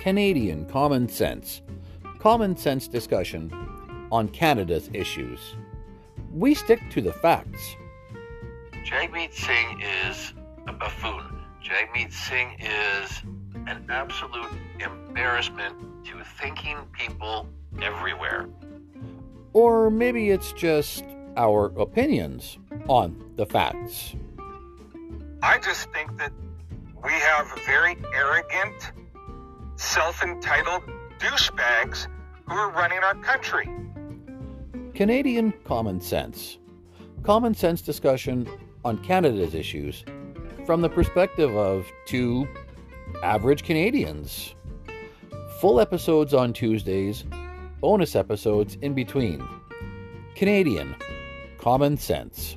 Canadian Common Sense, common sense discussion on Canada's issues. We stick to the facts. Jagmeet Singh is a buffoon. Jagmeet Singh is an absolute embarrassment to thinking people everywhere. Or maybe it's just our opinions on the facts. I just think that we have very arrogant, self entitled douchebags who are running our country. Canadian Common Sense. Common sense discussion on Canada's issues from the perspective of two average Canadians. Full episodes on Tuesdays, bonus episodes in between. Canadian Common Sense.